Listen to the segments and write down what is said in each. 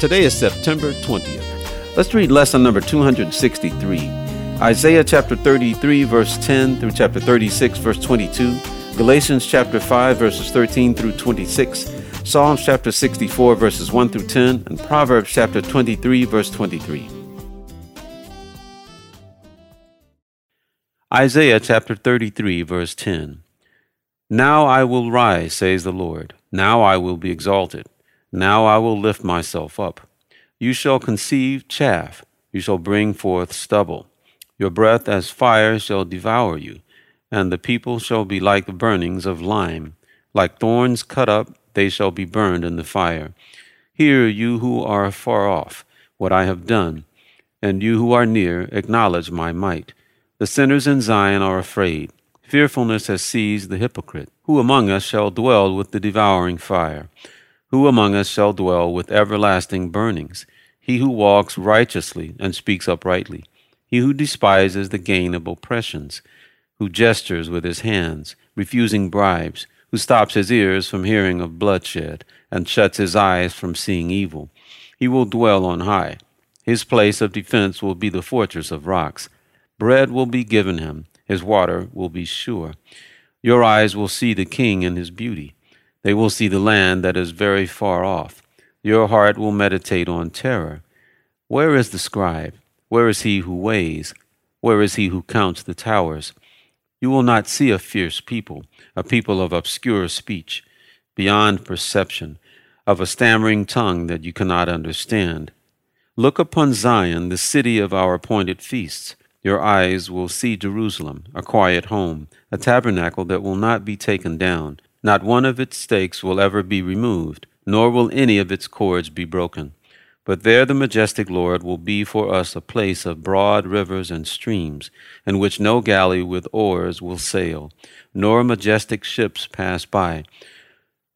Today is September 20th. Let's read lesson number 263. Isaiah chapter 33, verse 10 through chapter 36, verse 22. Galatians chapter 5, verses 13 through 26. Psalms chapter 64, verses 1 through 10. And Proverbs chapter 23, verse 23. Isaiah chapter 33, verse 10. Now I will rise, says the Lord. Now I will be exalted. Now I will lift myself up. You shall conceive chaff, you shall bring forth stubble. Your breath as fire shall devour you, and the people shall be like burnings of lime. Like thorns cut up, they shall be burned in the fire. Hear, you who are far off, what I have done, and you who are near, acknowledge my might. The sinners in Zion are afraid. Fearfulness has seized the hypocrite. Who among us shall dwell with the devouring fire? Who among us shall dwell with everlasting burnings? He who walks righteously and speaks uprightly. He who despises the gain of oppressions. Who gestures with his hands, refusing bribes. Who stops his ears from hearing of bloodshed and shuts his eyes from seeing evil. He will dwell on high. His place of defense will be the fortress of rocks. Bread will be given him. His water will be sure. Your eyes will see the king in his beauty. They will see the land that is very far off. Your heart will meditate on terror. Where is the scribe? Where is he who weighs? Where is he who counts the towers? You will not see a fierce people, a people of obscure speech, beyond perception, of a stammering tongue that you cannot understand. Look upon Zion, the city of our appointed feasts. Your eyes will see Jerusalem, a quiet home, a tabernacle that will not be taken down. Not one of its stakes will ever be removed, nor will any of its cords be broken. But there the majestic Lord will be for us a place of broad rivers and streams, in which no galley with oars will sail, nor majestic ships pass by.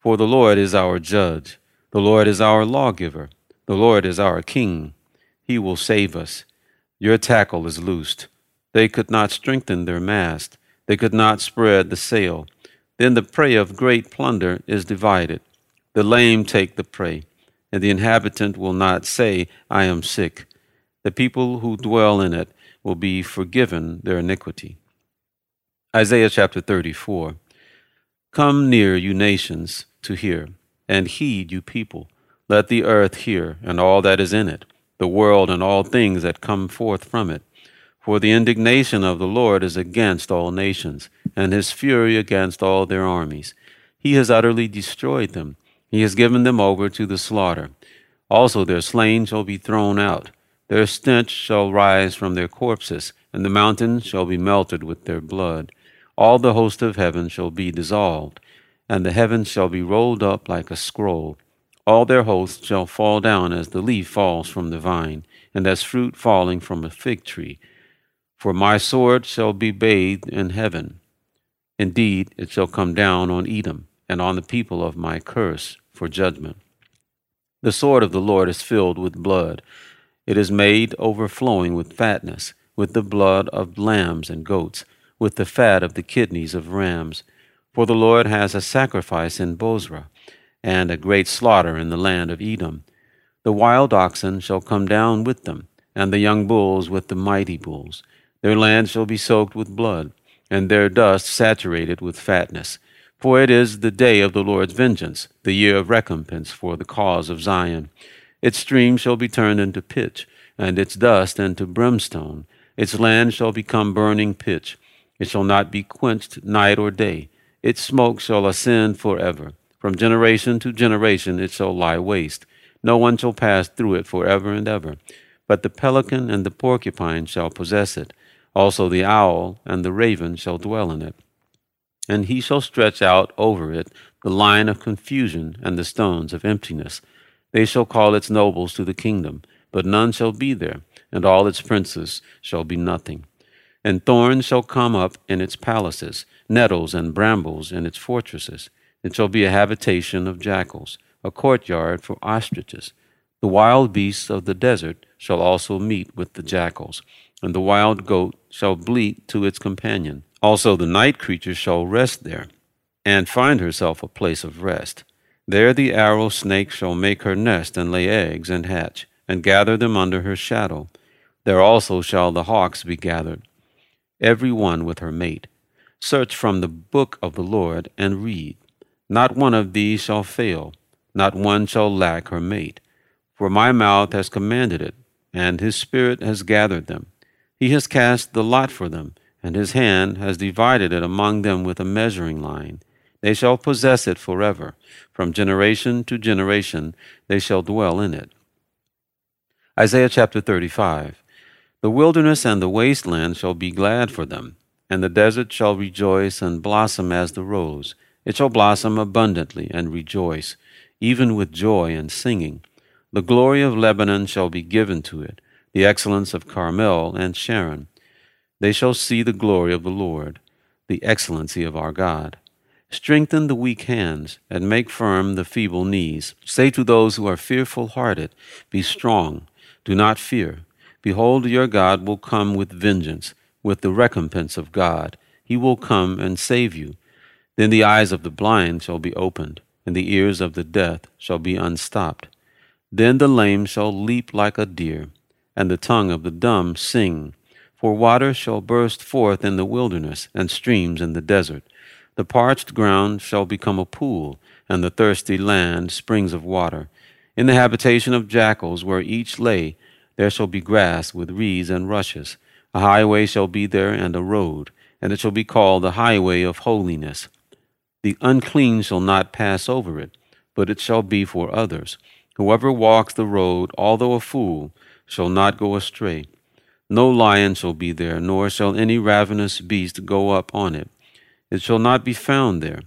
For the Lord is our judge, the Lord is our lawgiver, the Lord is our king. He will save us. Your tackle is loosed. They could not strengthen their mast, they could not spread the sail. Then the prey of great plunder is divided. The lame take the prey, and the inhabitant will not say, I am sick. The people who dwell in it will be forgiven their iniquity. Isaiah chapter 34 Come near, you nations, to hear, and heed, you people. Let the earth hear, and all that is in it, the world and all things that come forth from it. For the indignation of the Lord is against all nations, and his fury against all their armies. He has utterly destroyed them. He has given them over to the slaughter. Also their slain shall be thrown out. Their stench shall rise from their corpses, and the mountains shall be melted with their blood. All the host of heaven shall be dissolved, and the heavens shall be rolled up like a scroll. All their hosts shall fall down as the leaf falls from the vine, and as fruit falling from a fig tree for my sword shall be bathed in heaven. Indeed, it shall come down on Edom and on the people of my curse for judgment. The sword of the Lord is filled with blood. It is made overflowing with fatness, with the blood of lambs and goats, with the fat of the kidneys of rams. For the Lord has a sacrifice in Bozrah, and a great slaughter in the land of Edom. The wild oxen shall come down with them, and the young bulls with the mighty bulls. Their land shall be soaked with blood, and their dust saturated with fatness. For it is the day of the Lord's vengeance, the year of recompense for the cause of Zion. Its streams shall be turned into pitch, and its dust into brimstone. Its land shall become burning pitch. It shall not be quenched night or day. Its smoke shall ascend forever. From generation to generation it shall lie waste. No one shall pass through it forever and ever. But the pelican and the porcupine shall possess it. Also the owl and the raven shall dwell in it. And he shall stretch out over it the line of confusion and the stones of emptiness. They shall call its nobles to the kingdom, but none shall be there, and all its princes shall be nothing. And thorns shall come up in its palaces, nettles and brambles in its fortresses. It shall be a habitation of jackals, a courtyard for ostriches. The wild beasts of the desert shall also meet with the jackals, and the wild goat shall bleat to its companion. Also the night creature shall rest there, and find herself a place of rest. There the arrow snake shall make her nest and lay eggs and hatch, and gather them under her shadow. There also shall the hawks be gathered, every one with her mate. Search from the book of the Lord and read. Not one of these shall fail, not one shall lack her mate. For my mouth has commanded it, and his spirit has gathered them. He has cast the lot for them, and his hand has divided it among them with a measuring line. They shall possess it forever. From generation to generation they shall dwell in it. Isaiah chapter 35. The wilderness and the wasteland shall be glad for them, and the desert shall rejoice and blossom as the rose. It shall blossom abundantly and rejoice, even with joy and singing. The glory of Lebanon shall be given to it, the excellence of Carmel and Sharon. They shall see the glory of the Lord, the excellency of our God. Strengthen the weak hands, and make firm the feeble knees. Say to those who are fearful hearted, Be strong, do not fear. Behold, your God will come with vengeance, with the recompense of God. He will come and save you. Then the eyes of the blind shall be opened, and the ears of the deaf shall be unstopped. Then the lame shall leap like a deer, and the tongue of the dumb sing. For water shall burst forth in the wilderness, and streams in the desert. The parched ground shall become a pool, and the thirsty land springs of water. In the habitation of jackals, where each lay, there shall be grass with reeds and rushes. A highway shall be there, and a road, and it shall be called the highway of holiness. The unclean shall not pass over it, but it shall be for others. Whoever walks the road, although a fool, shall not go astray. No lion shall be there, nor shall any ravenous beast go up on it. It shall not be found there,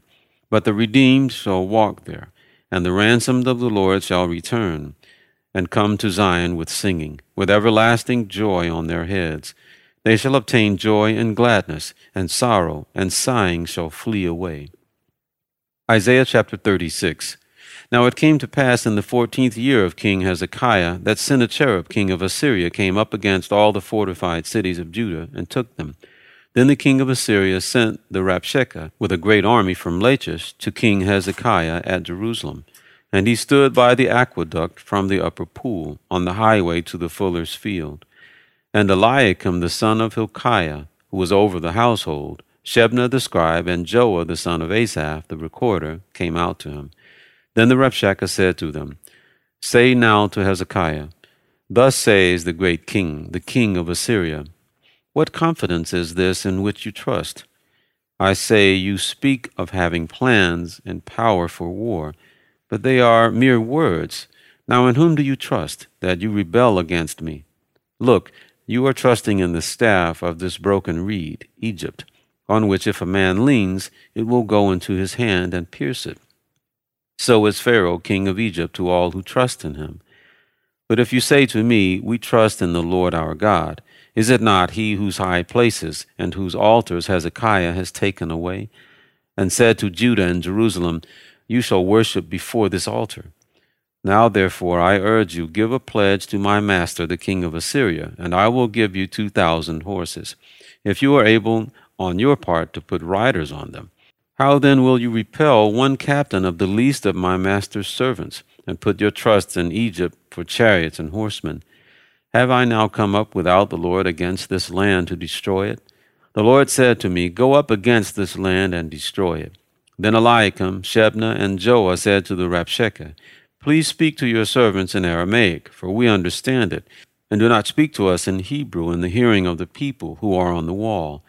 but the redeemed shall walk there and the ransomed of the Lord shall return, and come to Zion with singing, with everlasting joy on their heads. They shall obtain joy and gladness, and sorrow and sighing shall flee away. Isaiah chapter 36. Now it came to pass in the fourteenth year of King Hezekiah that Sennacherib king of Assyria came up against all the fortified cities of Judah and took them. Then the king of Assyria sent the Rabshakeh with a great army from Lachish to King Hezekiah at Jerusalem. And he stood by the aqueduct from the upper pool, on the highway to the fuller's field. And Eliakim the son of Hilkiah, who was over the household, Shebna the scribe, and Joah the son of Asaph the recorder, came out to him. Then the Rabshakeh said to them, Say now to Hezekiah, Thus says the great king, the king of Assyria, what confidence is this in which you trust? I say, you speak of having plans and power for war, but they are mere words. Now, in whom do you trust, that you rebel against me? Look, you are trusting in the staff of this broken reed, Egypt, on which if a man leans, it will go into his hand and pierce it. So is Pharaoh, king of Egypt, to all who trust in him. But if you say to me, We trust in the Lord our God, is it not he whose high places and whose altars Hezekiah has taken away, and said to Judah and Jerusalem, You shall worship before this altar? Now therefore I urge you, give a pledge to my master the king of Assyria, and I will give you two thousand horses, if you are able on your part to put riders on them. How then will you repel one captain of the least of my master's servants, and put your trust in Egypt for chariots and horsemen? Have I now come up without the Lord against this land to destroy it? The Lord said to me, Go up against this land and destroy it. Then Eliakim, Shebna, and Joah said to the Rabshakeh, Please speak to your servants in Aramaic, for we understand it, and do not speak to us in Hebrew in the hearing of the people who are on the wall.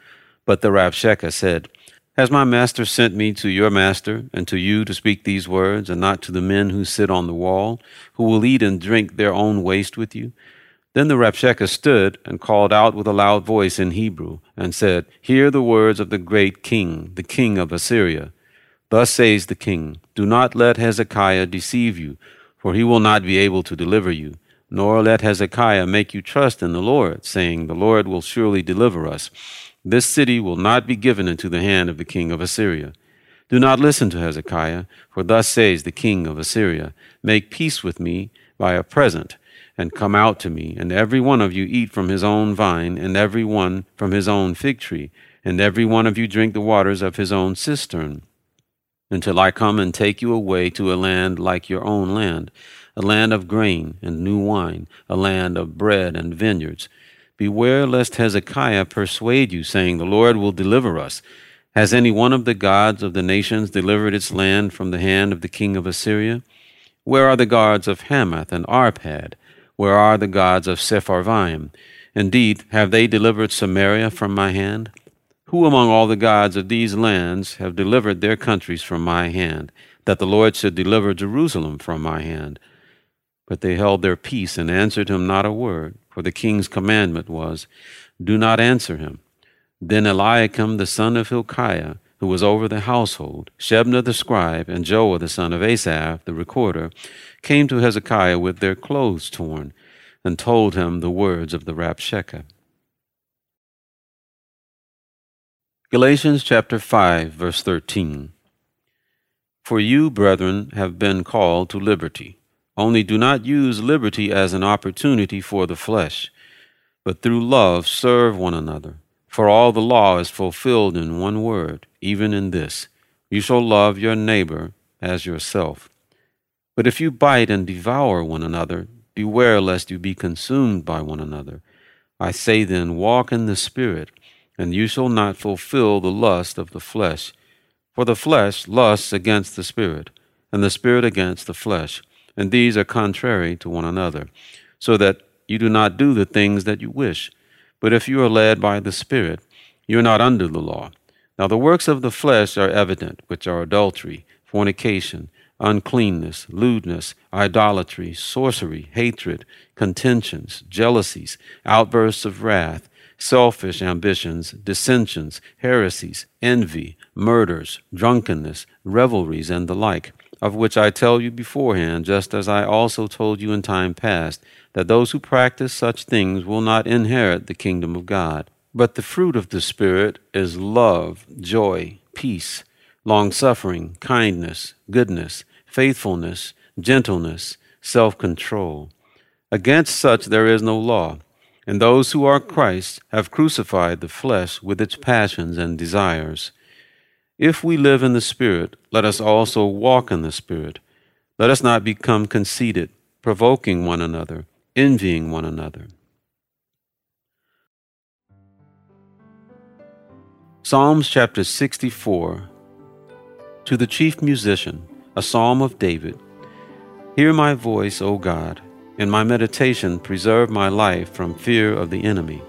But the Rabshakeh said, Has my master sent me to your master and to you to speak these words, and not to the men who sit on the wall, who will eat and drink their own waste with you? Then the Rabshakeh stood and called out with a loud voice in Hebrew, and said, Hear the words of the great king, the king of Assyria. Thus says the king, Do not let Hezekiah deceive you, for he will not be able to deliver you. Nor let Hezekiah make you trust in the Lord, saying, The Lord will surely deliver us. This city will not be given into the hand of the king of Assyria. Do not listen to Hezekiah, for thus says the king of Assyria Make peace with me by a present, and come out to me, and every one of you eat from his own vine, and every one from his own fig tree, and every one of you drink the waters of his own cistern, until I come and take you away to a land like your own land, a land of grain and new wine, a land of bread and vineyards. Beware lest Hezekiah persuade you, saying, The Lord will deliver us has any one of the gods of the nations delivered its land from the hand of the king of Assyria? Where are the gods of Hamath and Arpad? Where are the gods of Sepharvaim? Indeed, have they delivered Samaria from my hand? Who among all the gods of these lands have delivered their countries from my hand, that the Lord should deliver Jerusalem from my hand? But they held their peace and answered him not a word, for the king's commandment was, Do not answer him. Then Eliakim the son of Hilkiah, who was over the household, Shebna the scribe, and Joah the son of Asaph the recorder, came to Hezekiah with their clothes torn, and told him the words of the Rabshakeh. Galatians chapter 5, verse 13. For you, brethren, have been called to liberty. Only do not use liberty as an opportunity for the flesh, but through love serve one another. For all the law is fulfilled in one word, even in this You shall love your neighbor as yourself. But if you bite and devour one another, beware lest you be consumed by one another. I say then, walk in the Spirit, and you shall not fulfill the lust of the flesh. For the flesh lusts against the Spirit, and the Spirit against the flesh, and these are contrary to one another, so that you do not do the things that you wish. But if you are led by the Spirit, you are not under the law. Now the works of the flesh are evident, which are adultery, fornication, uncleanness, lewdness, idolatry, sorcery, hatred, contentions, jealousies, outbursts of wrath, selfish ambitions, dissensions, heresies, envy, murders, drunkenness, revelries, and the like of which I tell you beforehand, just as I also told you in time past, that those who practice such things will not inherit the kingdom of God. But the fruit of the Spirit is love, joy, peace, longsuffering, kindness, goodness, faithfulness, gentleness, self control. Against such there is no law. And those who are Christ have crucified the flesh with its passions and desires. If we live in the Spirit, let us also walk in the Spirit. Let us not become conceited, provoking one another, envying one another. Psalms chapter 64 To the chief musician, a psalm of David. Hear my voice, O God. In my meditation, preserve my life from fear of the enemy.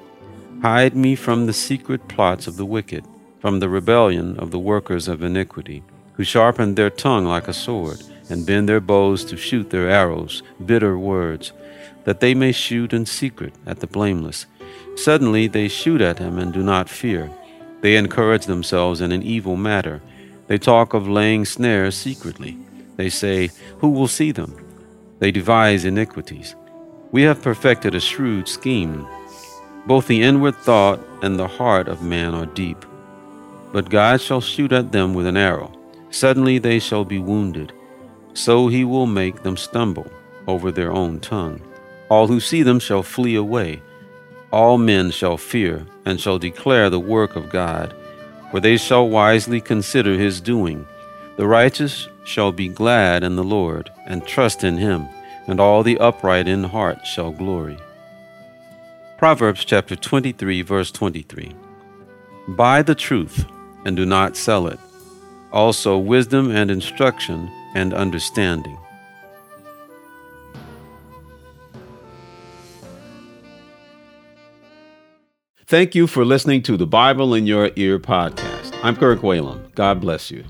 Hide me from the secret plots of the wicked from the rebellion of the workers of iniquity, who sharpen their tongue like a sword, and bend their bows to shoot their arrows, bitter words, that they may shoot in secret at the blameless. Suddenly they shoot at him and do not fear. They encourage themselves in an evil matter. They talk of laying snares secretly. They say, Who will see them? They devise iniquities. We have perfected a shrewd scheme. Both the inward thought and the heart of man are deep. But God shall shoot at them with an arrow. Suddenly they shall be wounded. So he will make them stumble over their own tongue. All who see them shall flee away. All men shall fear and shall declare the work of God, for they shall wisely consider his doing. The righteous shall be glad in the Lord and trust in him, and all the upright in heart shall glory. Proverbs chapter 23, verse 23. Buy the truth and do not sell it. Also, wisdom and instruction and understanding. Thank you for listening to the Bible in Your Ear podcast. I'm Kirk Whalum. God bless you.